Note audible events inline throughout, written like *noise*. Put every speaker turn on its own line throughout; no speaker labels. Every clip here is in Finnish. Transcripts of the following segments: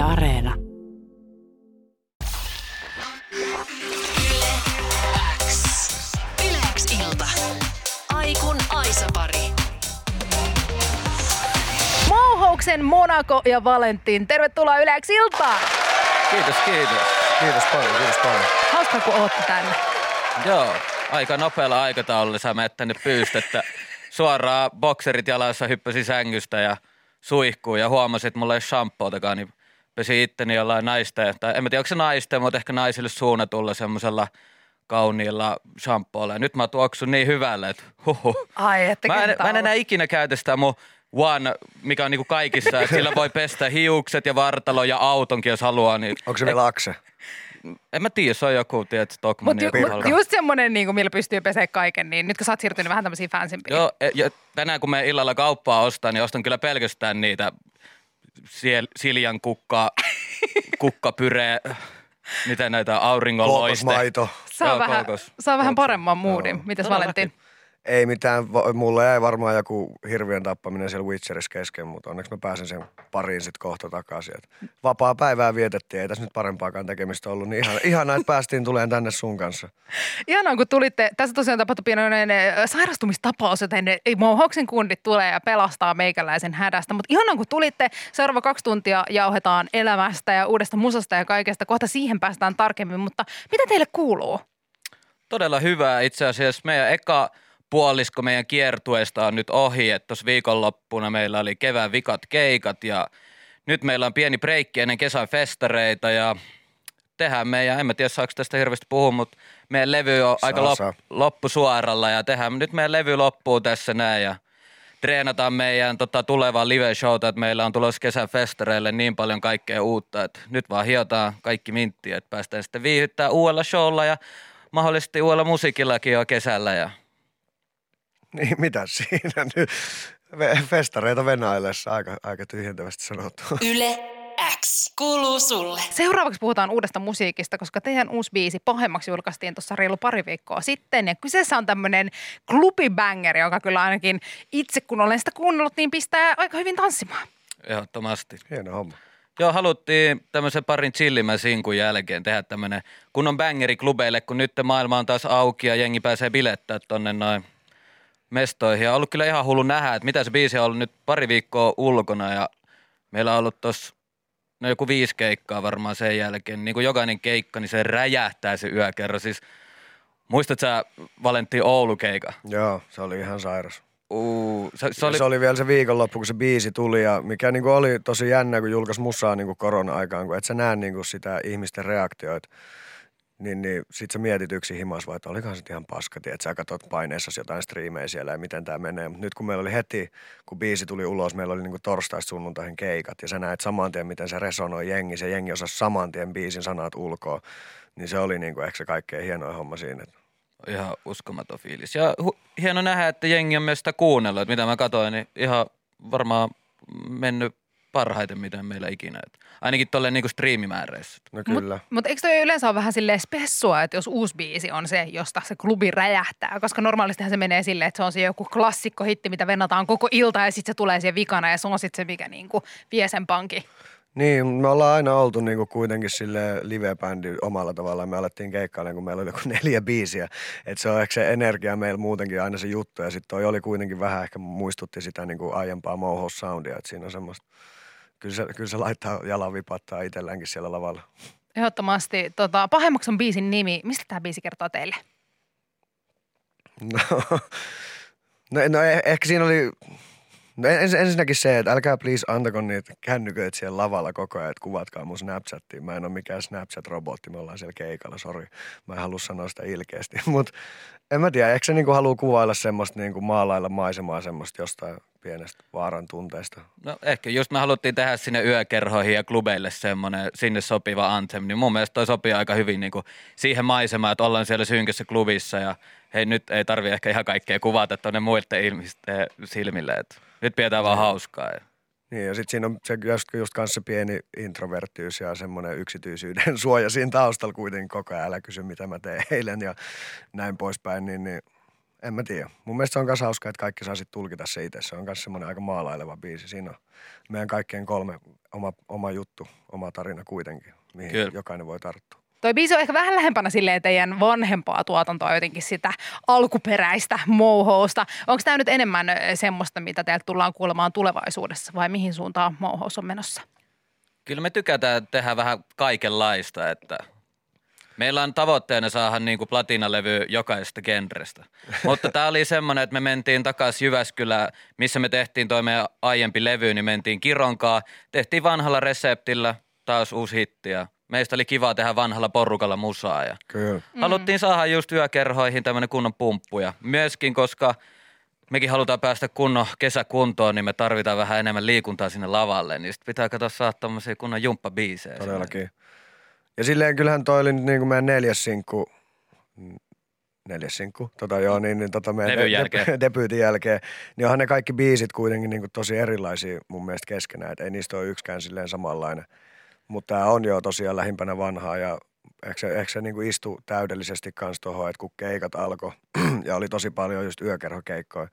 Yle Areena.
Yleäks ilta. Aikun Aisapari.
Mouhouksen Monaco ja Valentin. Tervetuloa Yleäksi iltaan.
Kiitos, kiitos.
Kiitos paljon, kiitos paljon.
Hauska, kun ootte tänne.
Joo, aika nopealla aikataululla sä menet tänne pyystettä. Suoraan bokserit jalassa hyppäsi sängystä ja suihkuu ja huomasi, että mulla ei shampootakaan, niin pesi itteni jollain naisten, tai en mä tiedä onko se naisten, mutta ehkä naisille suunnatulla semmoisella kauniilla shampoolla. Ja nyt mä tuoksun niin hyvälle, että huhu.
Ai, että
Mä en, mä en enää ikinä käytä sitä mun One, mikä on niinku kaikissa, että sillä voi pestä hiukset ja vartalo ja autonkin, jos haluaa. Niin
Onko se vielä akse?
en mä tiedä, se on joku, tiedät, Stockman.
Mutta ju, mut just semmonen, niin millä pystyy pesemään kaiken, niin nyt kun sä oot siirtynyt vähän tämmöisiin fansimpiin.
Joo, e- ja tänään kun me illalla kauppaa ostan, niin ostan kyllä pelkästään niitä siljan kukka, kukkapyre, miten näitä auringonloiste.
Kookosmaito.
Saa
Joo,
vähän,
kookos.
saa vähän paremman moodin. Mites. Valentin?
Ei mitään, mulle jäi varmaan joku hirviön tappaminen siellä Witcherissa kesken, mutta onneksi mä pääsen sen pariin sitten kohta takaisin. Et vapaa päivää vietettiin, ei tässä nyt parempaakaan tekemistä ollut, niin ihan, ihanaa, että päästiin tulemaan tänne sun kanssa.
Ihanaa, kun tulitte. Tässä tosiaan tapahtui pienoinen eh, sairastumistapaus, joten ne Mohoksen kundit tulee ja pelastaa meikäläisen hädästä. Mutta ihanaa, kun tulitte. Seuraava kaksi tuntia jauhetaan elämästä ja uudesta musasta ja kaikesta. Kohta siihen päästään tarkemmin, mutta mitä teille kuuluu?
Todella hyvää itse asiassa. Meidän eka puolisko meidän kiertueesta on nyt ohi, että tuossa viikonloppuna meillä oli kevään vikat keikat ja nyt meillä on pieni breikki ennen kesän festareita ja tehdään meidän, en mä tiedä saako tästä hirveästi puhua, mutta meidän levy on
Saa,
aika lop,
saa.
loppusuoralla ja tehdään nyt meidän levy loppuu tässä näin ja treenataan meidän tota, tulevaa live-showta, että meillä on tulossa kesän festareille niin paljon kaikkea uutta, että nyt vaan hiotaan kaikki minttiä, että päästään sitten viihyttää uudella showlla ja mahdollisesti uudella musiikillakin jo kesällä ja *laughs*
Niin mitä siinä nyt? Festareita venaillessa, aika, aika tyhjentävästi sanottu. *laughs*
Yle X kuuluu sulle.
Seuraavaksi puhutaan uudesta musiikista, koska teidän uusi biisi Pahemmaksi julkaistiin tuossa reilu pari viikkoa sitten. Ja kyseessä on tämmöinen klubibanger, joka kyllä ainakin itse kun olen sitä kuunnellut, niin pistää aika hyvin tanssimaan.
ehdottomasti.
Hieno homma.
Joo, haluttiin tämmöisen parin chillimän sinkun jälkeen tehdä tämmöinen kunnon bangeri klubeille, kun nyt maailma on taas auki ja jengi pääsee bilettää tonne noin mestoihin. Ja on ollut kyllä ihan hullu nähdä, että mitä se biisi on ollut nyt pari viikkoa ulkona ja meillä on ollut tossa no joku viisi keikkaa varmaan sen jälkeen. Niin kuin jokainen keikka, niin se räjähtää se yökerro. Siis muistatko sä Valentti Oulu-keika?
Joo, se oli ihan sairas.
Uu, se, se oli,
se oli vielä se viikonloppu, kun se biisi tuli ja mikä niinku oli tosi jännä, kun julkaisi musaa niinku korona-aikaan, kun et sä näe niinku sitä ihmisten reaktioita. Niin, niin sit sä mietit yksin himas vai, että olikohan se ihan paska, että sä katsot paineessa jotain striimejä siellä ja miten tämä menee. Mut nyt kun meillä oli heti, kun biisi tuli ulos, meillä oli niinku torstaista sunnuntaihin keikat ja sä näet saman tien, miten se resonoi jengi, se jengi osasi saman tien biisin sanat ulkoa. Niin se oli niinku ehkä se kaikkein hienoin homma siinä.
ihan uskomaton fiilis. Ja hu- hieno nähdä, että jengi on myös sitä kuunnellut. Että mitä mä katsoin, niin ihan varmaan mennyt parhaiten, mitä meillä ikinä. Et ainakin tuolle niinku striimimääreissä.
No kyllä.
Mutta mut eikö toi yleensä ole vähän silleen spessua, että jos uusi biisi on se, josta se klubi räjähtää? Koska normaalistihan se menee silleen, että se on se joku klassikkohitti, mitä venataan koko ilta ja sitten se tulee siihen vikana ja se on sitten se, mikä niinku vie sen pankin.
Niin, me ollaan aina oltu niinku kuitenkin sille live-bändi omalla tavallaan. Me alettiin keikkailemaan, kun meillä oli joku neljä biisiä. Et se on ehkä se energia meillä muutenkin aina se juttu. Ja sitten toi oli kuitenkin vähän ehkä muistutti sitä niinku aiempaa Moho Soundia. Että siinä on semmoista, kyllä se, kyllä se laittaa jalan vipattaa itselläänkin siellä lavalla.
Ehdottomasti. Tota, Pahemmaksi on biisin nimi. Mistä tämä biisi kertoo teille?
No, no, no eh- ehkä siinä oli, no ens, ensinnäkin se, että älkää please antako niitä kännyköitä siellä lavalla koko ajan, että kuvatkaa mun Snapchattiin. Mä en ole mikään Snapchat-robotti, me ollaan siellä keikalla, sori. Mä en halua sanoa sitä ilkeästi, *laughs* mutta en mä tiedä, ehkä se niinku haluaa kuvailla semmoista niinku maalailla maisemaa semmoista jostain pienestä vaaran tunteesta.
No ehkä just me haluttiin tehdä sinne yökerhoihin ja klubeille semmoinen sinne sopiva anthem, niin mun mielestä toi sopii aika hyvin niin kuin siihen maisemaan, että ollaan siellä synkässä klubissa ja hei nyt ei tarvi ehkä ihan kaikkea kuvata tuonne muiden ihmisten silmille, että nyt pidetään vaan hauskaa. Ja.
Niin ja sitten siinä on se just, just kanssa se pieni introverttiys ja semmoinen yksityisyyden *laughs* suoja siinä taustalla kuitenkin koko ajan. Älä kysy mitä mä tein eilen ja näin poispäin, niin, niin En mä tiedä. Mun mielestä se on myös hauskaa, että kaikki saa sit tulkita se itse. Se on myös semmoinen aika maalaileva biisi. Siinä on meidän kaikkien kolme oma, oma juttu, oma tarina kuitenkin, mihin
Kyllä.
jokainen voi tarttua.
Toi biisi on ehkä vähän lähempänä silleen teidän vanhempaa tuotantoa jotenkin sitä alkuperäistä mouhousta. Onko tämä nyt enemmän semmoista, mitä teiltä tullaan kuulemaan tulevaisuudessa vai mihin suuntaan mouhous on menossa?
Kyllä me tykätään tehdä vähän kaikenlaista, että meillä on tavoitteena saada niin kuin platinalevy jokaisesta genrestä. *laughs* Mutta tämä oli semmoinen, että me mentiin takaisin Jyväskylään, missä me tehtiin toi meidän aiempi levy, niin mentiin Kironkaa. Tehtiin vanhalla reseptillä taas uusi hitti ja meistä oli kiva tehdä vanhalla porukalla musaa ja
Kyllä.
Mm. Haluttiin saada just yökerhoihin tämmöinen kunnon pumppu ja myöskin, koska mekin halutaan päästä kunnon kesäkuntoon, niin me tarvitaan vähän enemmän liikuntaa sinne lavalle, niin sit pitää katsoa saada tommosia kunnon jumppabiisejä.
Todellakin. Ja silleen kyllähän toi oli nyt niin kuin meidän neljäs sinkku, mm, neljäs sinkku, tota joo, niin, niin tota meidän
Levyn jälkeen. *laughs*
debyytin jälkeen, niin onhan ne kaikki biisit kuitenkin niin kuin tosi erilaisia mun mielestä keskenään, että ei niistä ole yksikään silleen samanlainen. Mutta tämä on jo tosiaan lähimpänä vanhaa ja ehkä se, ehkä se niin kuin istui täydellisesti kanssa tuohon, että kun keikat alkoi *clears throat* ja oli tosi paljon just yökerhokeikkoja,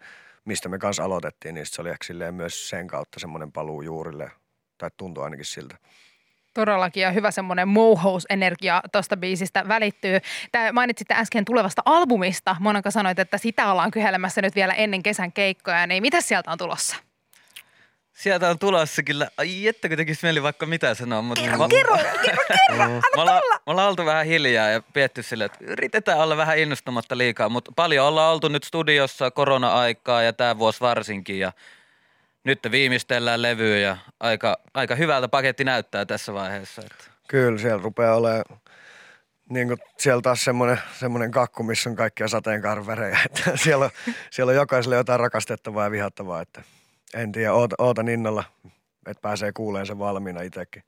mistä me kanssa aloitettiin, niin se oli ehkä silleen myös sen kautta semmoinen paluu juurille, tai tuntui ainakin siltä.
Todellakin ja hyvä semmoinen mouhous-energia tuosta biisistä välittyy. Tämä mainitsitte äsken tulevasta albumista. Monaka sanoit, että sitä ollaan kyhelemässä nyt vielä ennen kesän keikkoja. Niin mitä sieltä on tulossa?
Sieltä on tulossa kyllä, ai että kun tekisi mieli vaikka mitä sanoa. Mutta
Kerro,
mä,
kerro, kerro, kerro.
me, ollaan, me ollaan oltu vähän hiljaa ja pietty sille, että yritetään olla vähän innostumatta liikaa. Mutta paljon ollaan oltu nyt studiossa korona-aikaa ja tämä vuosi varsinkin. Ja nyt viimeistellään levyä ja aika, aika hyvältä paketti näyttää tässä vaiheessa. Että.
Kyllä, siellä rupeaa olemaan niin kuin siellä taas semmoinen, semmoinen kakku, missä on kaikkia sateenkaarvärejä. *laughs* Että siellä, on, siellä on jokaiselle jotain rakastettavaa ja vihattavaa. Että en tiedä, oota, ootan innolla, että pääsee kuuleen sen valmiina itsekin.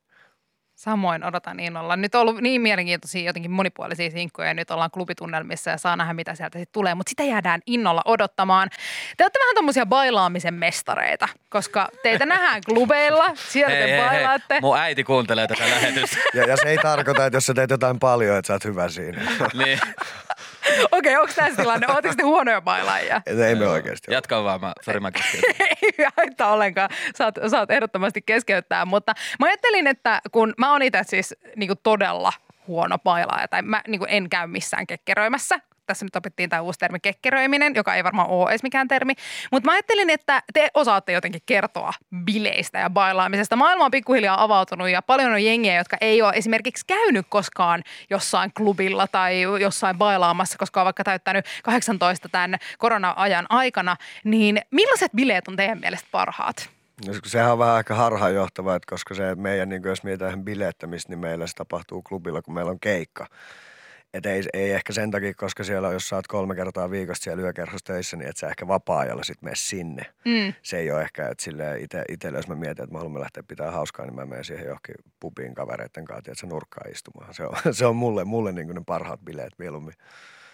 Samoin odotan innolla. Nyt on ollut niin mielenkiintoisia jotenkin monipuolisia sinkkuja ja nyt ollaan klubitunnelmissa ja saa nähdä mitä sieltä sitten tulee. Mutta sitä jäädään innolla odottamaan. Te olette vähän tommosia bailaamisen mestareita, koska teitä nähdään klubeilla, siellä te bailaatte.
Mun äiti kuuntelee tätä lähetystä.
Ja, ja se ei tarkoita, että jos sä teet jotain paljon, että sä oot hyvä siinä.
niin, *laughs*
Okei, onko tässä tilanne? Oletteko te huonoja bailaajia?
Et ei me oikeasti
jatka vaan, mä, sori mä *laughs*
ei haittaa ollenkaan. Saat, saat ehdottomasti keskeyttää, mutta mä ajattelin, että kun mä oon itse siis niin todella huono bailaaja, tai mä niin en käy missään kekkeröimässä, tässä nyt opittiin tämä uusi termi kekkeröiminen, joka ei varmaan ole edes mikään termi. Mutta mä ajattelin, että te osaatte jotenkin kertoa bileistä ja bailaamisesta. Maailma on pikkuhiljaa avautunut ja paljon on jengiä, jotka ei ole esimerkiksi käynyt koskaan jossain klubilla tai jossain bailaamassa, koska on vaikka täyttänyt 18 tämän korona-ajan aikana. Niin millaiset bileet on teidän mielestä parhaat?
No, sehän on vähän aika harhaanjohtavaa, että koska se meidän, niin jos mietitään bilettämistä, niin meillä se tapahtuu klubilla, kun meillä on keikka. Et ei, ei, ehkä sen takia, koska siellä, jos sä oot kolme kertaa viikosta siellä yökerhossa töissä, niin et sä ehkä vapaa-ajalla sit mene sinne.
Mm.
Se ei ole ehkä, että silleen ite, itelle, jos mä mietin, että mä haluan lähteä pitää hauskaa, niin mä menen siihen johonkin pubiin kavereiden kanssa, että se nurkkaan istumaan. Se on, *laughs* se on mulle, mulle niin ne parhaat bileet mieluummin.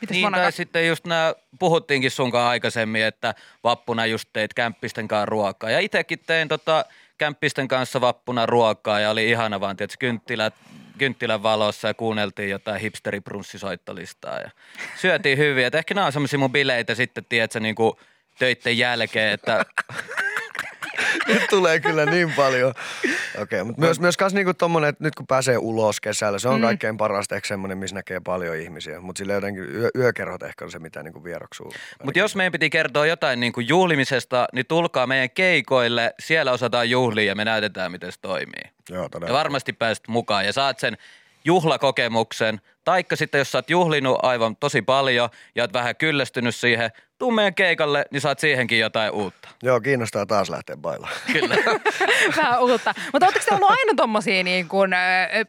Mitäs
Niin, tai sitten just nämä, puhuttiinkin sunkaan aikaisemmin, että vappuna just teit kämppisten kanssa ruokaa. Ja itsekin tein tota kämppisten kanssa vappuna ruokaa ja oli ihana vaan, tietysti kynttilät, kynttilän valossa ja kuunneltiin jotain hipsteri-prunssisoittolistaa ja syötiin hyvin. Et ehkä nämä on semmoisia mun bileitä sitten, tiedätkö, niin kuin töitten jälkeen, että *laughs*
Nyt tulee kyllä niin paljon. Okei, okay, mutta myös, myös kas niinku tommonen, että nyt kun pääsee ulos kesällä, se on
Mm.
kaikkein parasta ehkä semmoinen, missä näkee paljon ihmisiä. Mutta sille jotenkin yö, yökerhot ehkä on se, mitä niinku vieroksuu.
Mutta jos meidän piti kertoa jotain niin kuin juhlimisesta, niin tulkaa meidän keikoille. Siellä osataan juhlia ja me näytetään, miten se toimii.
Joo,
Ja
todella.
varmasti pääset mukaan ja saat sen juhlakokemuksen. Taikka sitten, jos sä oot juhlinut aivan tosi paljon ja oot vähän kyllästynyt siihen, tuu meidän keikalle, niin saat siihenkin jotain uutta.
Joo, kiinnostaa taas lähteä bailaan.
Kyllä. *laughs*
Vähän uutta. Mutta oletteko te ollut aina tommosia niin kuin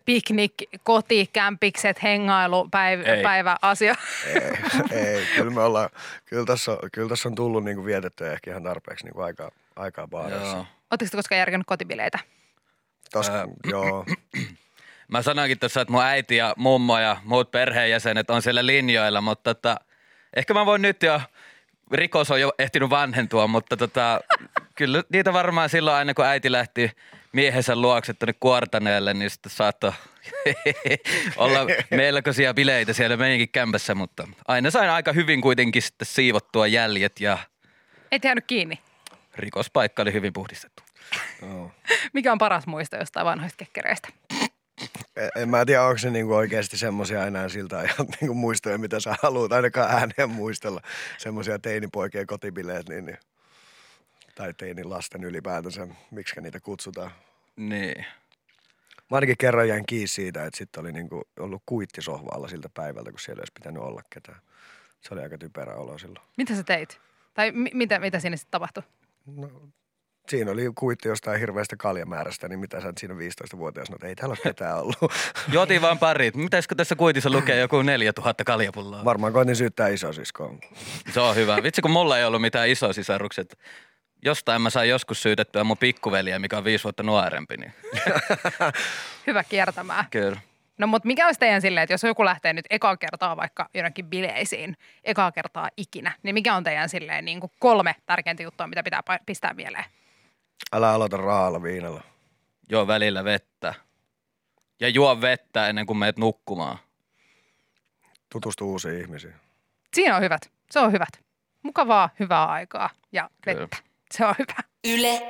piknik, koti, kämpikset, hengailu, päiv-
Ei.
päiväasia?
ei, ei, kyllä me ollaan, kyllä tässä on, kyllä tässä on tullut niinku vietettyä ehkä ihan tarpeeksi niinku aikaa, aikaa baareissa.
Joo.
Oletteko te koskaan järkännyt kotibileitä?
Tos, joo, *clears throat*
Mä sanoinkin tuossa, että mun äiti ja mummo ja muut perheenjäsenet on siellä linjoilla, mutta tota, ehkä mä voin nyt jo, rikos on jo ehtinyt vanhentua, mutta tota, kyllä niitä varmaan silloin aina kun äiti lähti miehensä luokse tuonne kuortaneelle, niin sitten saattoi *laughs* olla melkoisia bileitä siellä meidänkin kämpässä, mutta aina sain aika hyvin kuitenkin sitten siivottua jäljet ja
Et jäänyt kiinni.
rikospaikka oli hyvin puhdistettu.
Joo. *laughs*
Mikä on paras muisto jostain vanhoista kekkereistä?
En- mä tiedä, onko se niinku oikeasti semmoisia enää siltä ajalta niinku muistoja, mitä sä haluat ainakaan ääneen muistella. Semmoisia teinipoikien kotibileet, niin, niin, tai teinilasten ylipäätänsä, miksi niitä kutsutaan.
Niin.
Mä ainakin kerran jäin kiinni siitä, että sitten oli niinku ollut kuittisohvaalla siltä päivältä, kun siellä ei olisi pitänyt olla ketään. Se oli aika typerä olo silloin.
Mitä sä teit? Tai mi- mitä, mitä siinä sitten tapahtui?
No, siinä oli kuitti jostain hirveästä kaljamäärästä, niin mitä sä siinä 15-vuotias sanot, ei täällä ole ketään ollut. *laughs*
Juotiin vaan parit. Mitäisikö tässä kuitissa lukee joku 4000 kaljapulloa?
Varmaan koitin syyttää isosiskoa.
Se on hyvä. Vitsi kun mulla ei ollut mitään isosisarukset. Jostain mä sain joskus syytettyä mun pikkuveliä, mikä on viisi vuotta nuorempi. Niin. *laughs*
Hyvä kiertämään.
Kyllä.
No mutta mikä olisi teidän silleen, että jos joku lähtee nyt ekaa kertaa vaikka jonnekin bileisiin, ekaa kertaa ikinä, niin mikä on teidän silleen niin kuin kolme tärkeintä juttua, mitä pitää pistää mieleen?
Älä aloita raalla viinalla.
Joo, välillä vettä. Ja juo vettä ennen kuin meet nukkumaan.
Tutustu uusiin ihmisiin.
Siinä on hyvät. Se on hyvät. Mukavaa, hyvää aikaa ja
Kyllä.
vettä. Se on hyvä.
Yle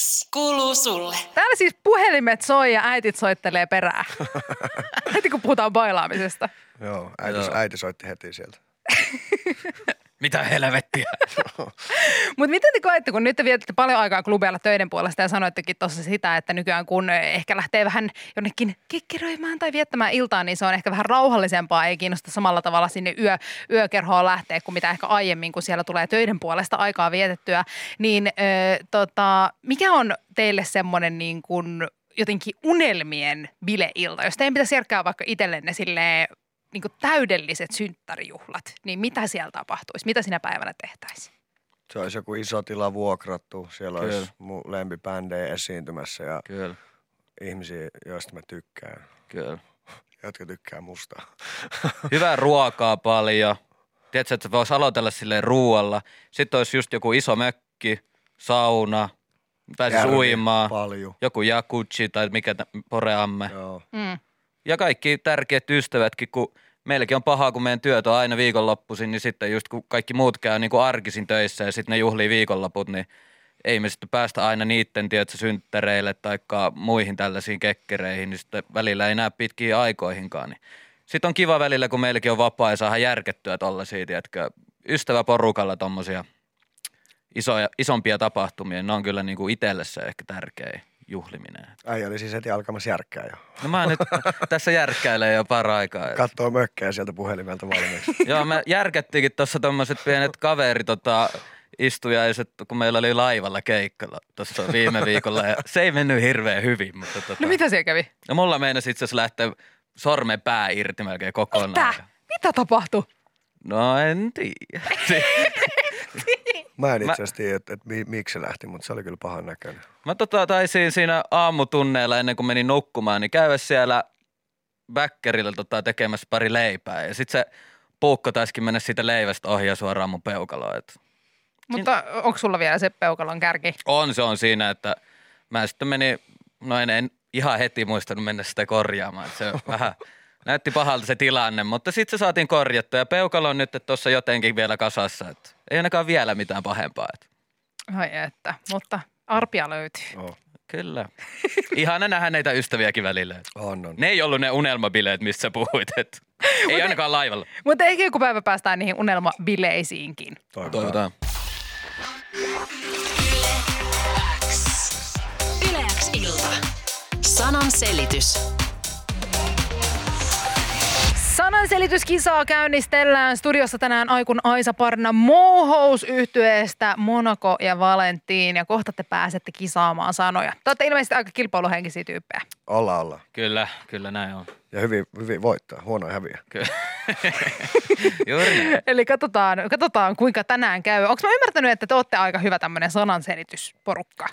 X kuuluu sulle.
Täällä siis puhelimet soi ja äitit soittelee perään. *laughs* Heti kun puhutaan bailaamisesta.
Joo, äiti,
Joo.
äiti soitti heti sieltä. *laughs*
Mitä helvettiä? *laughs*
Mutta miten te koette, kun nyt te vietätte paljon aikaa klubeilla töiden puolesta ja sanoittekin tuossa sitä, että nykyään kun ehkä lähtee vähän jonnekin kikkeröimään tai viettämään iltaa, niin se on ehkä vähän rauhallisempaa, ei kiinnosta samalla tavalla sinne yö, yökerhoon lähteä kuin mitä ehkä aiemmin, kun siellä tulee töiden puolesta aikaa vietettyä. Niin ö, tota, mikä on teille semmoinen niin kuin jotenkin unelmien bileilta? Jos teidän pitäisi järkkää vaikka itsellenne silleen niin kuin täydelliset synttärijuhlat, niin mitä siellä tapahtuisi? Mitä sinä päivänä tehtäisiin?
Se olisi joku iso tila vuokrattu. Siellä
Kyllä.
olisi mun lempibändejä esiintymässä ja
Kyllä,
ihmisiä, joista mä tykkään.
kyllä.
Jotka tykkää musta. *laughs*
Hyvää ruokaa paljon. Tiedätkö, että voisi aloitella silleen ruualla. Sitten olisi just joku iso mökki, sauna, pääsisi
Järvi,
uimaan,
Paljon.
joku jakutsi tai mikä poreamme.
Joo.
Mm.
Ja kaikki tärkeät ystävätkin, kun meilläkin on pahaa, kun meidän työt on aina viikonloppuisin, niin sitten just kun kaikki muut käy niin kuin arkisin töissä ja sitten ne juhlii viikonloput, niin ei me sitten päästä aina niitten, tiedätkö, synttäreille tai muihin tällaisiin kekkereihin, niin sitten välillä ei näe pitkiin aikoihinkaan. Niin. Sitten on kiva välillä, kun meilläkin on vapaa ja saadaan järkettyä tollaisia, tiedätkö, ystäväporukalla tommosia isoja, isompia tapahtumia. Ne on kyllä niin kuin itselle se ehkä tärkeä juhliminen.
Äijä oli siis heti alkamassa järkkää jo.
No mä nyt *laughs* tässä järkkäilen jo paraikaa.
Kattoo mökkejä sieltä puhelimelta valmiiksi. *laughs*
Joo, me järkättiinkin tuossa tommoset pienet kaveri tota, istujaiset, kun meillä oli laivalla keikkalla tuossa viime viikolla. Ja se ei mennyt hirveän hyvin, mutta tota,
No mitä siellä kävi?
no mulla meinasi itse asiassa lähteä sormen pää irti melkein kokonaan.
Mitä? Mitä tapahtui?
No en tiedä. *laughs*
Mä en itse asiassa tiedä, että, että mi, miksi se lähti, mutta se oli kyllä pahan näköinen.
Mä tota, taisin siinä aamutunneilla ennen kuin menin nukkumaan, niin käydä siellä väkkärillä tota, tekemässä pari leipää. Ja sit se puukko taisikin mennä siitä leivästä ohi ja suoraan mun peukaloon. Et
Mutta onko sulla vielä se peukalon kärki?
On se on siinä, että mä sitten menin, no en, en ihan heti muistanut mennä sitä korjaamaan. Se *laughs* vähän näytti pahalta se tilanne, mutta sitten se saatiin korjattua ja peukalo on nyt tuossa jotenkin vielä kasassa. Että ei ainakaan vielä mitään pahempaa. Että
Ai että, mutta arpia löytyy.
Oh,
kyllä. Ihana nähdä näitä ystäviäkin välillä.
on, on.
Ne ei ollut ne unelmabileet, mistä sä puhuit. Että *laughs* ei ainakaan laivalla.
Mutta ehkä joku päivä päästään niihin unelmabileisiinkin.
Toivotaan.
Yle X ilta. Sanan selitys.
Sananselityskisaa käynnistellään studiossa tänään Aikun Aisa Parna Mohous yhtyeestä Monaco ja Valentiin ja kohta te pääsette kisaamaan sanoja. Te olette ilmeisesti aika kilpailuhenkisiä tyyppejä.
Olla, olla.
Kyllä, kyllä näin on.
Ja hyvin, hyvin voittaa, huono häviä.
Kyllä. *laughs* Juuri.
Eli katsotaan, katsotaan kuinka tänään käy. Onko mä ymmärtänyt, että te olette aika hyvä tämmöinen sananselitysporukka?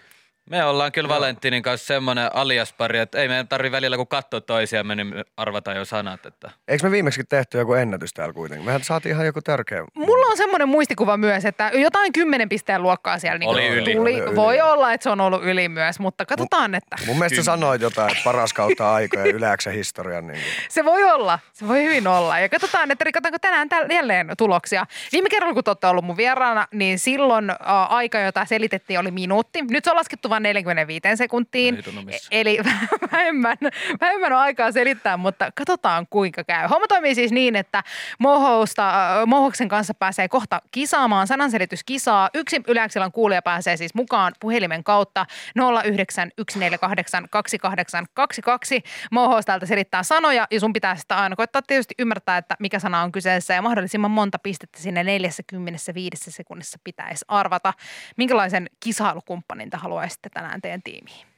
Me ollaan kyllä Valentinin kanssa semmoinen aliaspari, että ei meidän tarvi välillä kun katsoa toisiamme, niin me arvataan jo sanat. Että.
Eikö me viimeksi tehty joku ennätys täällä kuitenkin? Mehän saatiin ihan joku törkeä.
Mulla on semmoinen muistikuva myös, että jotain kymmenen pisteen luokkaa siellä niin
Oli yli.
tuli.
Oli yli,
Voi olla, että se on ollut yli myös, mutta katsotaan, että
Mun mielestä sanoit jotain, että paras kautta aikoja yleäksä historian. Niin kuin.
se voi olla. Se voi hyvin olla. Ja katsotaan, että rikotaanko tänään täl- jälleen tuloksia. Viime kerralla, kun te olette ollut mun vieraana, niin silloin ä, aika, jota selitettiin, oli minuutti. Nyt se on laskettu vain 45 sekuntiin. E- Eli *laughs* vähemmän, vähemmän on aikaa selittää, mutta katsotaan kuinka käy. Homma toimii siis niin, että Mohousta, äh, Mohoksen kanssa pääsee kohta kisaamaan sananselityskisaa. Yksi Yleäksilän kuulija pääsee siis mukaan puhelimen kautta 091482822. Mohous täältä selittää sanoja ja sun pitää sitä aina koittaa tietysti ymmärtää, että mikä sana on kyseessä ja mahdollisimman monta pistettä sinne 45 sekunnissa pitäisi arvata. Minkälaisen kisailukumppanin te haluaisitte tänään teidän tiimiin?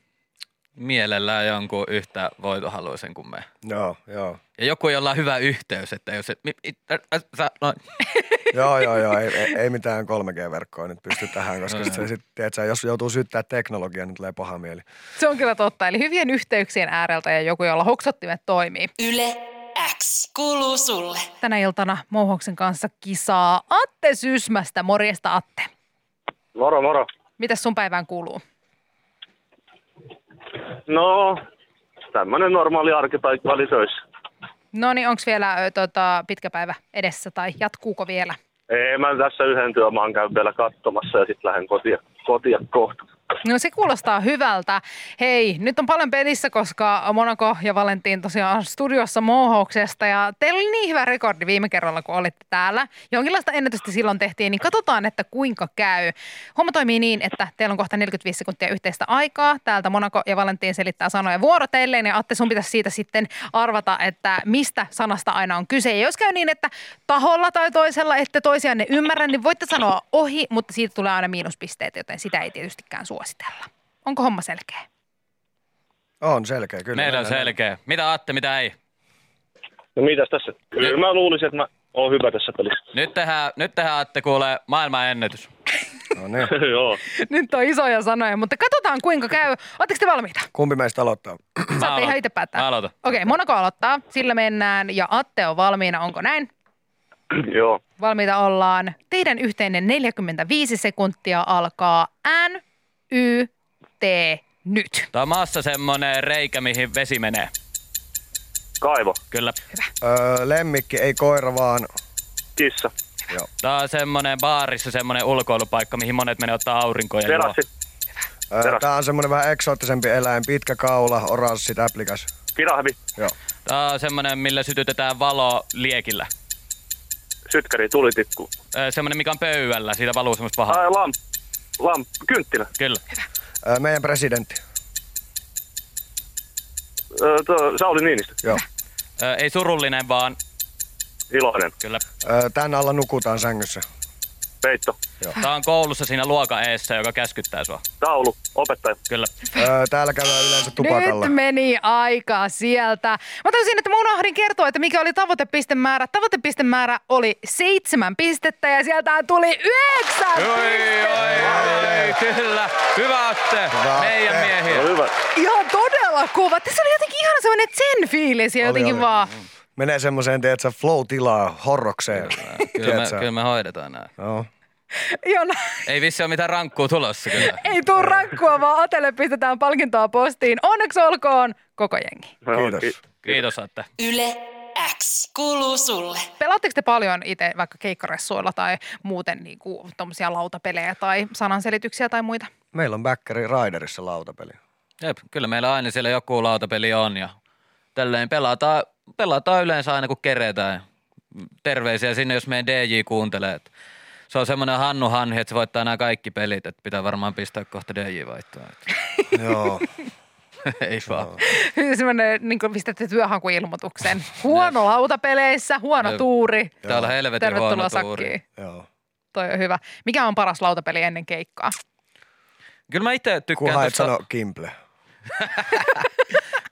Mielellään jonkun yhtä voitohaluisen kuin me.
Joo, joo.
Ja joku, jolla on hyvä yhteys, että jos se... mi- mi- ä- ä- sä- no. *laughs*
Joo, joo, joo. Ei, ei, ei mitään 3G-verkkoa nyt pysty tähän, koska sit se sit, tiedätkö, jos joutuu syyttää teknologiaa, niin tulee paha mieli.
Se on kyllä totta. Eli hyvien yhteyksien ääreltä ja joku, jolla hoksottimet toimii.
Yle X kuuluu sulle.
Tänä iltana Mouhoksen kanssa kisaa Atte Sysmästä. Morjesta Atte.
Moro, moro.
Mitäs sun päivään kuuluu?
No, tämmönen normaali arkipaikka oli töissä.
No niin, onko vielä ö, tota, pitkä päivä edessä tai jatkuuko vielä?
Ei, mä tässä yhden työmaan käyn vielä katsomassa ja sitten lähden kotia, kotia kohta.
No se kuulostaa hyvältä. Hei, nyt on paljon pelissä, koska Monaco ja Valentin tosiaan on studiossa Mohouksesta ja teillä oli niin hyvä rekordi viime kerralla, kun olitte täällä. Jonkinlaista ennätystä silloin tehtiin, niin katsotaan, että kuinka käy. Homma toimii niin, että teillä on kohta 45 sekuntia yhteistä aikaa. Täältä Monaco ja Valentin selittää sanoja vuoroteilleen ja Atte, sun pitäisi siitä sitten arvata, että mistä sanasta aina on kyse. Ja jos käy niin, että taholla tai toisella ette toisianne ymmärrä, niin voitte sanoa ohi, mutta siitä tulee aina miinuspisteet, joten sitä ei tietystikään suositella. Onko homma selkeä?
On selkeä, kyllä.
Meillä on selkeä. Mitä Atte, mitä ei?
No mitäs tässä? Kyllä mä luulisin, että mä oon hyvä tässä pelissä.
Nyt tehdään, nyt tehdään Atte kuulee maailman ennätys.
No niin. *laughs*
Joo.
Nyt on isoja sanoja, mutta katsotaan kuinka käy. Oletteko te valmiita?
Kumpi meistä aloittaa?
Saatte ihan itse päättää.
Mä aloitan.
Okei, Monaco aloittaa. Sillä mennään ja Atte on valmiina. Onko näin?
Joo.
Valmiita ollaan. Teidän yhteinen 45 sekuntia alkaa N, Y, T, nyt.
Tää on maassa semmonen reikä, mihin vesi menee.
Kaivo.
Kyllä.
Öö, lemmikki, ei koira vaan.
Kissa.
Joo.
Tää on semmonen baarissa semmonen ulkoilupaikka, mihin monet menee ottaa aurinkoa ja juo.
Terassi.
Öö, tää on semmonen vähän eksoottisempi eläin. Pitkä kaula, oranssi, täplikäs.
Kirahvi.
Joo.
Tää on semmonen, millä sytytetään valo liekillä.
Sytkäri. Tulitikku.
Ö, Semmonen, mikä on pöydällä. Siitä valuu semmoista pahaa.
Lamp. Lamp. Kynttilä.
Kyllä.
Öö, meidän presidentti.
Öö, tuo, Sauli Niinistö.
Joo.
Ö, Ei surullinen, vaan
Iloinen.
kyllä.
Tän alla nukutaan sängyssä.
Peitto.
Tää on koulussa siinä luokan eessä, joka käskyttää sua.
Taulu. Opettaja.
Kyllä.
Öö, täällä käydään yleensä tupakalla.
Nyt meni aika sieltä. Mä toisin, että mä unohdin kertoa, että mikä oli tavoitepistemäärä. Tavoitepistemäärä oli seitsemän pistettä ja sieltä tuli yhdeksän
Oi,
pistettä.
oi, oi, kyllä. Hyvä Atte.
Hyvä
Meidän miehiä.
No hyvä.
Ihan todella kova. Tässä oli jotenkin ihan semmoinen zen fiilis ja
Oli,
jotenkin
oli.
vaan.
Menee semmoiseen, tiedätkö, flow-tilaa, horrokseen.
Kyllä *laughs* me,
Tiedätkö?
kyllä me hoidetaan näin.
Joo.
Ihan,
Ei vissi ole mitään rankkuu tulossa kyllä. *laughs*
ei tuu rakkua, vaan Atelle pistetään palkintoa postiin. Onneksi olkoon koko jengi.
No,
Kiitos.
ki-
Kiitos Atte.
Yle X kuuluu sulle.
Pelaatteko te paljon itse vaikka keikkaressuilla tai muuten niin kuin, lautapelejä tai sananselityksiä tai muita?
Meillä on Bäkkäri Raiderissa lautapeli.
Jep, kyllä meillä aina siellä joku lautapeli on ja tälleen pelataan, pelataan yleensä aina kun keretään. Terveisiä sinne, jos meidän DJ kuuntelee. että Se on semmoinen Hannu Hanhi, että se voittaa nämä kaikki pelit, että pitää varmaan pistää kohta DJ vaihtoa. *laughs*
Joo. *laughs*
Ei vaan.
Semmoinen, niin kuin pistätte työhakuilmoituksen. *laughs* Huono lautapeleissä, huono tuuri.
Täällä on helvetin
Tervetuloa
huono tuuri.
Joo.
Toi on hyvä. Mikä on paras lautapeli ennen keikkaa?
Kyllä mä itse tykkään
Kunhan et sano Kimple.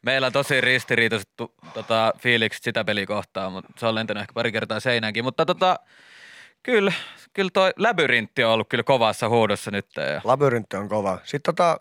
Meillä on tosi ristiriitaiset tota, fiilikset sitä pelikohtaa, mutta se on lentänyt ehkä pari kertaa seinäänkin. Mutta tota, Kyllä, kyllä toi labyrintti on ollut kyllä kovassa huudossa nyt. Ja
Labyrintti on kova. Sitten tota,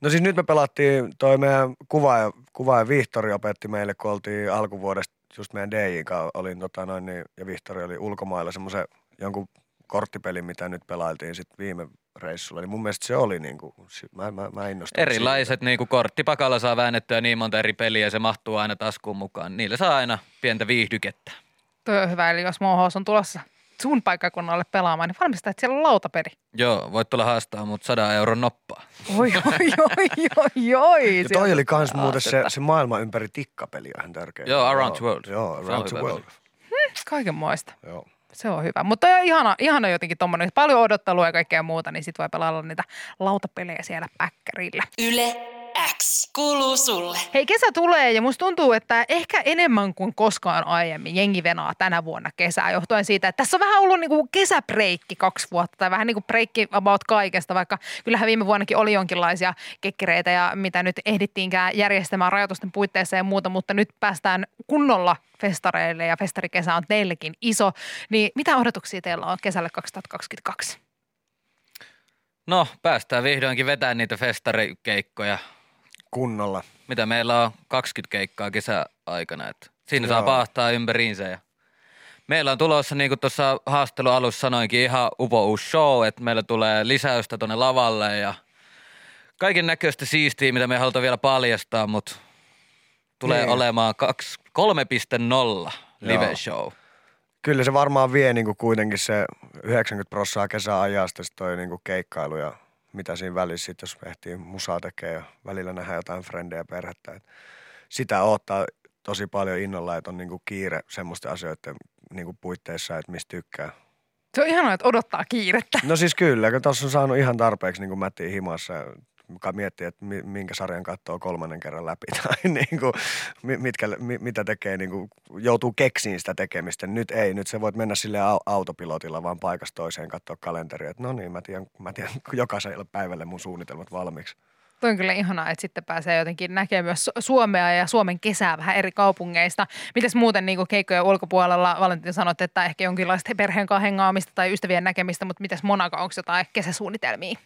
no siis nyt me pelattiin, toi meidän kuvaaja, kuvaaja Vihtori opetti meille, kun oltiin alkuvuodesta just meidän DJin kanssa, olin tota noin, niin, ja Vihtori oli ulkomailla semmoisen jonkun korttipelin, mitä nyt pelailtiin sitten viime reissulla. Niin mun mielestä se oli niinku, si- mä, mä, mä innostun
erilaiset niin kuin korttipakalla saa väännettyä niin monta eri peliä ja se mahtuu aina taskuun mukaan. Niillä saa aina pientä viihdykettä.
Toi on hyvä, eli jos Mohos on tulossa sun paikkakunnalle pelaamaan, niin valmista, että siellä on lautapeli.
Joo, voit tulla haastaa mut 100 euron noppaa.
Oi, oi, oi, oi, oi.
Ja toi oli kans muuten se, se maailma ympäri tikkapeli on ihan tärkeä.
Joo, Around the World.
Joo, Around the World.
Kaiken muista.
Joo.
Se on hyvä. Mutta ihana, ihana jotenkin tommonen, paljon odottelua ja kaikkea muuta, niin sit voi pelailla niitä lautapelejä siellä päkkärillä.
Yle X kuuluu sulle.
Hei, kesä tulee ja musta tuntuu, että ehkä enemmän kuin koskaan aiemmin jengi venaa tänä vuonna kesää johtuen siitä, että tässä on vähän ollut niinku kesäbreikki kaksi vuotta tai vähän niin kuin breikki about kaikesta, vaikka kyllähän viime vuonnakin oli jonkinlaisia kekkereitä ja mitä nyt ehdittiinkään järjestämään rajoitusten puitteissa ja muuta, mutta nyt päästään kunnolla festareille ja festarikesä on teillekin iso. Niin mitä odotuksia teillä on kesälle 2022?
No, päästään vihdoinkin vetämään niitä festarikeikkoja.
Kunnolla.
Mitä meillä on 20 keikkaa kesäaikana. Että siinä saa
Joo.
pahtaa ympäriinsä. Ja meillä on tulossa, niin kuin tuossa haastelun alussa sanoinkin, ihan upo uusi show. Että meillä tulee lisäystä tuonne lavalle ja kaiken näköistä siistiä, mitä me ei haluta vielä paljastaa, mutta tulee
Niin.
olemaan kaksi- 3.0 live show.
Kyllä se varmaan vie niinku kuitenkin se 90 prossaa kesäajasta toi niinku keikkailu ja mitä siinä välissä sit, jos ehtii musaa tekee ja välillä nähdään jotain frendejä ja perhettä. Et sitä odottaa tosi paljon innolla, että on niinku kiire semmoisten asioiden niinku puitteissa, että mistä tykkää.
Se on ihanaa, että odottaa kiirettä.
No siis kyllä, kun tuossa on saanut ihan tarpeeksi niin kuin mättiä himassa, joka miettii, että mi- minkä sarjan katsoo kolmannen kerran läpi *laughs* tai niin kuin, mi- mitkä, mi- mitä tekee, niin kuin, joutuu keksiin sitä tekemistä. Nyt ei, nyt sä voit mennä sille autopilotilla vaan paikasta toiseen katsoa kalenteria, että no niin, mä tiedän, mä tiedän *laughs* jokaiselle päivälle mun suunnitelmat valmiiksi.
Toi on kyllä ihanaa, että sitten pääsee jotenkin näkemään myös Su- Suomea ja Suomen kesää vähän eri kaupungeista. Mites muuten niin keikkojen ulkopuolella, Valentin sanot, että ehkä jonkinlaista perheen kanssa hengaamista tai ystävien näkemistä, mutta mitäs Monaco, onko jotain kesäsuunnitelmia?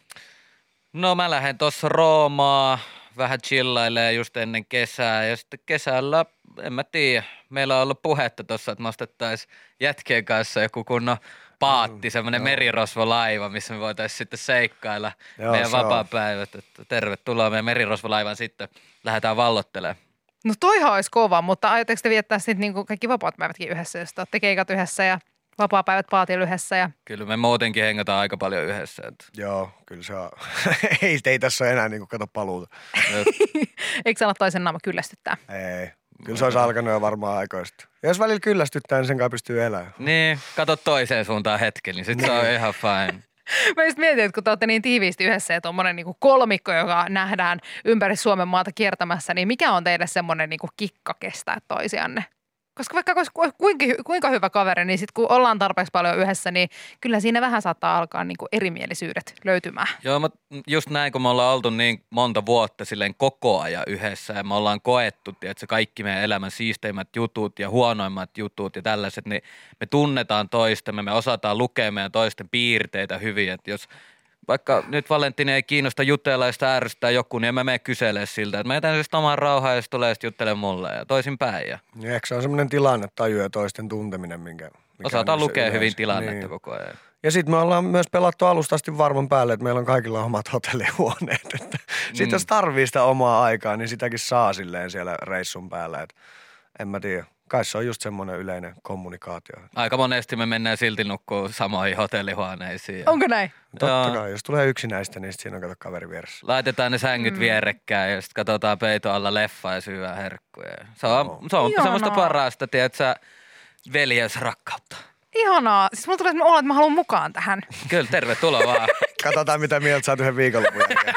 No mä lähden tuossa Roomaa vähän chillailee just ennen kesää ja sitten kesällä, en mä tiedä, meillä on ollut puhetta tuossa, että nostettaisiin jätkien kanssa joku kunnon paatti, semmoinen merirosvolaiva, missä me voitaisiin sitten seikkailla
Joo,
meidän vapaa-päivät. Että tervetuloa meidän merirosvolaivan sitten, lähdetään vallottelemaan.
No toihan olisi kova, mutta aiotteko te viettää sitten niin kaikki vapaat päivätkin yhdessä, jos te olette keikat yhdessä ja vapaa-päivät paatilla yhdessä ja
Kyllä me muutenkin hengataan aika paljon yhdessä. Että
Joo, kyllä se on. *laughs* ei, ei tässä ole enää niin kuin kato paluuta. *laughs*
eikö ala toisen naama kyllästyttää?
Ei. Kyllä se olisi alkanut jo varmaan aikoista. Ja jos välillä kyllästyttää, niin sen kanssa pystyy elämään.
niin, kato toiseen suuntaan hetken, niin sitten se on ihan fine. *laughs*
Mä just mietin, että kun te olette niin tiiviisti yhdessä ja tuommoinen niin kolmikko, joka nähdään ympäri Suomen maata kiertämässä, niin mikä on teille semmoinen niin kikka kestää toisianne? Koska vaikka kuinka, kuinka hyvä kaveri, niin sitten kun ollaan tarpeeksi paljon yhdessä, niin kyllä siinä vähän saattaa alkaa niin kuin erimielisyydet löytymään.
Joo, mutta just näin, kun me ollaan oltu niin monta vuotta silleen koko ajan yhdessä ja me ollaan koettu, että kaikki meidän elämän siisteimmät jutut ja huonoimmat jutut ja tällaiset, niin me tunnetaan toistemme, me osataan lukea meidän toisten piirteitä hyvin, että jos vaikka nyt Valentini ei kiinnosta jutella ja sitä ärsyttää joku, niin en mä mene kyselee siltä, että mä jätän sitten oman rauhaa ja sitten tulee sitten juttelemaan mulle ja toisinpäin. Ja
Niin ehkä se on semmoinen tilanne, taju ja toisten tunteminen, minkä... mikä on
osataan lukea hyvin
yleensä.
tilannetta
Niin.
koko ajan.
Ja sitten me ollaan myös pelattu alusta asti varman päälle, että meillä on kaikilla omat hotellihuoneet. Että Sitten
Mm.
jos tarvii sitä omaa aikaa, niin sitäkin saa silleen siellä reissun päällä. Et en mä tiedä. Kai se on just semmoinen yleinen kommunikaatio.
Aika monesti me mennään silti nukkuu samoihin hotellihuoneisiin.
Onko näin?
Totta
Joo.
kai, jos tulee yksinäistä, niin siinä on kato kaveri vieressä.
Laitetaan ne sängyt mm. vierekkäin ja sitten katsotaan peito alla leffaa ja syödään herkkuja. Se on,
Joo.
se on
Ihanaa.
semmoista parasta, tiedätkö, veljeysrakkautta.
Ihanaa. Siis mulla tulee sellainen olo, että mä haluan mukaan tähän.
Kyllä, tervetuloa vaan. *laughs*
Katsotaan, mitä mieltä oot yhden viikonlopun jälkeen.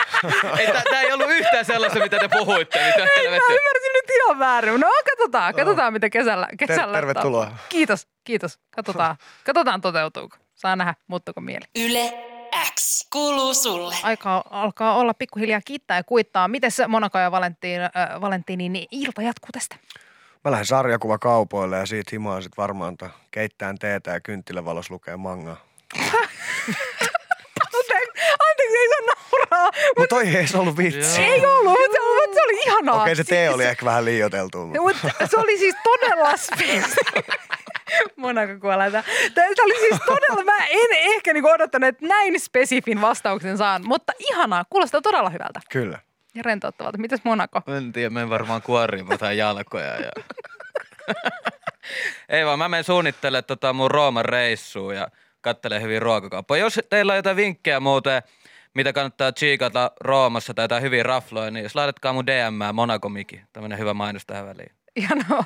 ei, ollut yhtään sellaista, mitä te puhuitte. Mitä
Mä ymmärsin nyt ihan väärin. No katsotaan, katsotaan mitä kesällä, kesällä
tervetuloa.
tapahtuu. Kiitos, kiitos. Katsotaan, katsotaan toteutuuko. Saa nähdä, muuttuuko mieli.
Yle X kuuluu sulle.
Aika alkaa olla pikkuhiljaa kiittää ja kuittaa. Miten se Monaco ja Valentin, äh, Valentinin ilta jatkuu tästä?
Mä lähden sarjakuvakaupoille ja siitä himaan sit varmaan keittään teetä ja kynttilävalos lukee mangaa. *laughs*
Anteeksi, anteeksi, ei saa nauraa.
Mutta toi ei edes ollut vitsi.
Ei ollut, mutta se, mutta se oli ihanaa.
Okei, se tee oli ehkä vähän liioiteltu. Mutta.
Se oli siis todella. Monako kuoletaan. Tämä oli siis todella, mä en ehkä niinku odottanut, että näin spesifin vastauksen saan, mutta ihanaa, kuulostaa todella hyvältä
Kyllä.
ja rentouttavalta. Mitäs Monaco?
En tiedä, menen varmaan kuorimaan jalkoja. Ja... *laughs* Ei vaan, mä menen suunnittelemaan tota mun Rooman reissuun ja kattelen hyvin ruokakauppoja. Jos teillä on jotain vinkkejä muuten, mitä kannattaa chiikata Roomassa tai jotain hyviä rafloja, niin jos laitatkaa mun DM Monaco Miki. Tämmönen hyvä mainos tähän väliin.
Ihanaa.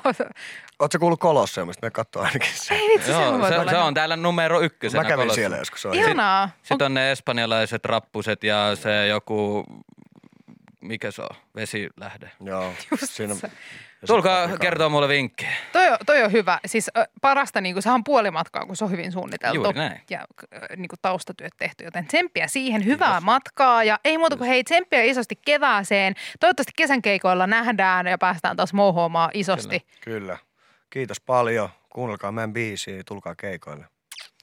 Ootko kuullut Kolosseumista? Me katsoo ainakin se.
Ei vitsi, se,
Joo, se,
olla
se on täällä numero ykkösenä.
Mä kävin
Kolosseum.
siellä joskus. Se on
Ihanaa.
Sitten on ne espanjalaiset rappuset ja se joku, mikä se on, vesilähde.
Joo.
Just
Siinä,
se.
Ja
Tulkaa kertoa mulle vinkkejä.
Toi on, toi on hyvä. Siis parasta, niin sehän on puolimatkaa, kun se on hyvin suunniteltu.
Juuri näin.
Ja niin kuin taustatyöt tehty, joten tsemppiä siihen. Hyvää matkaa ja ei muuta kuin hei, tsemppiä isosti kevääseen. Toivottavasti kesän keikoilla nähdään ja päästään taas mohoamaan isosti.
Kyllä. Kiitos paljon. Kuunnelkaa meidän biisiä, tulkaa keikoille.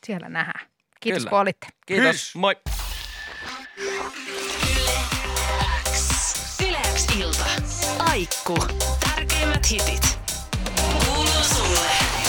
Siellä nähdään. Kiitos
Kyllä.
kun olitte.
Kiitos,
Hys.
moi!
Yle X ilta. Aikku. Tärkeimmät hitit. Kuuluu sulle.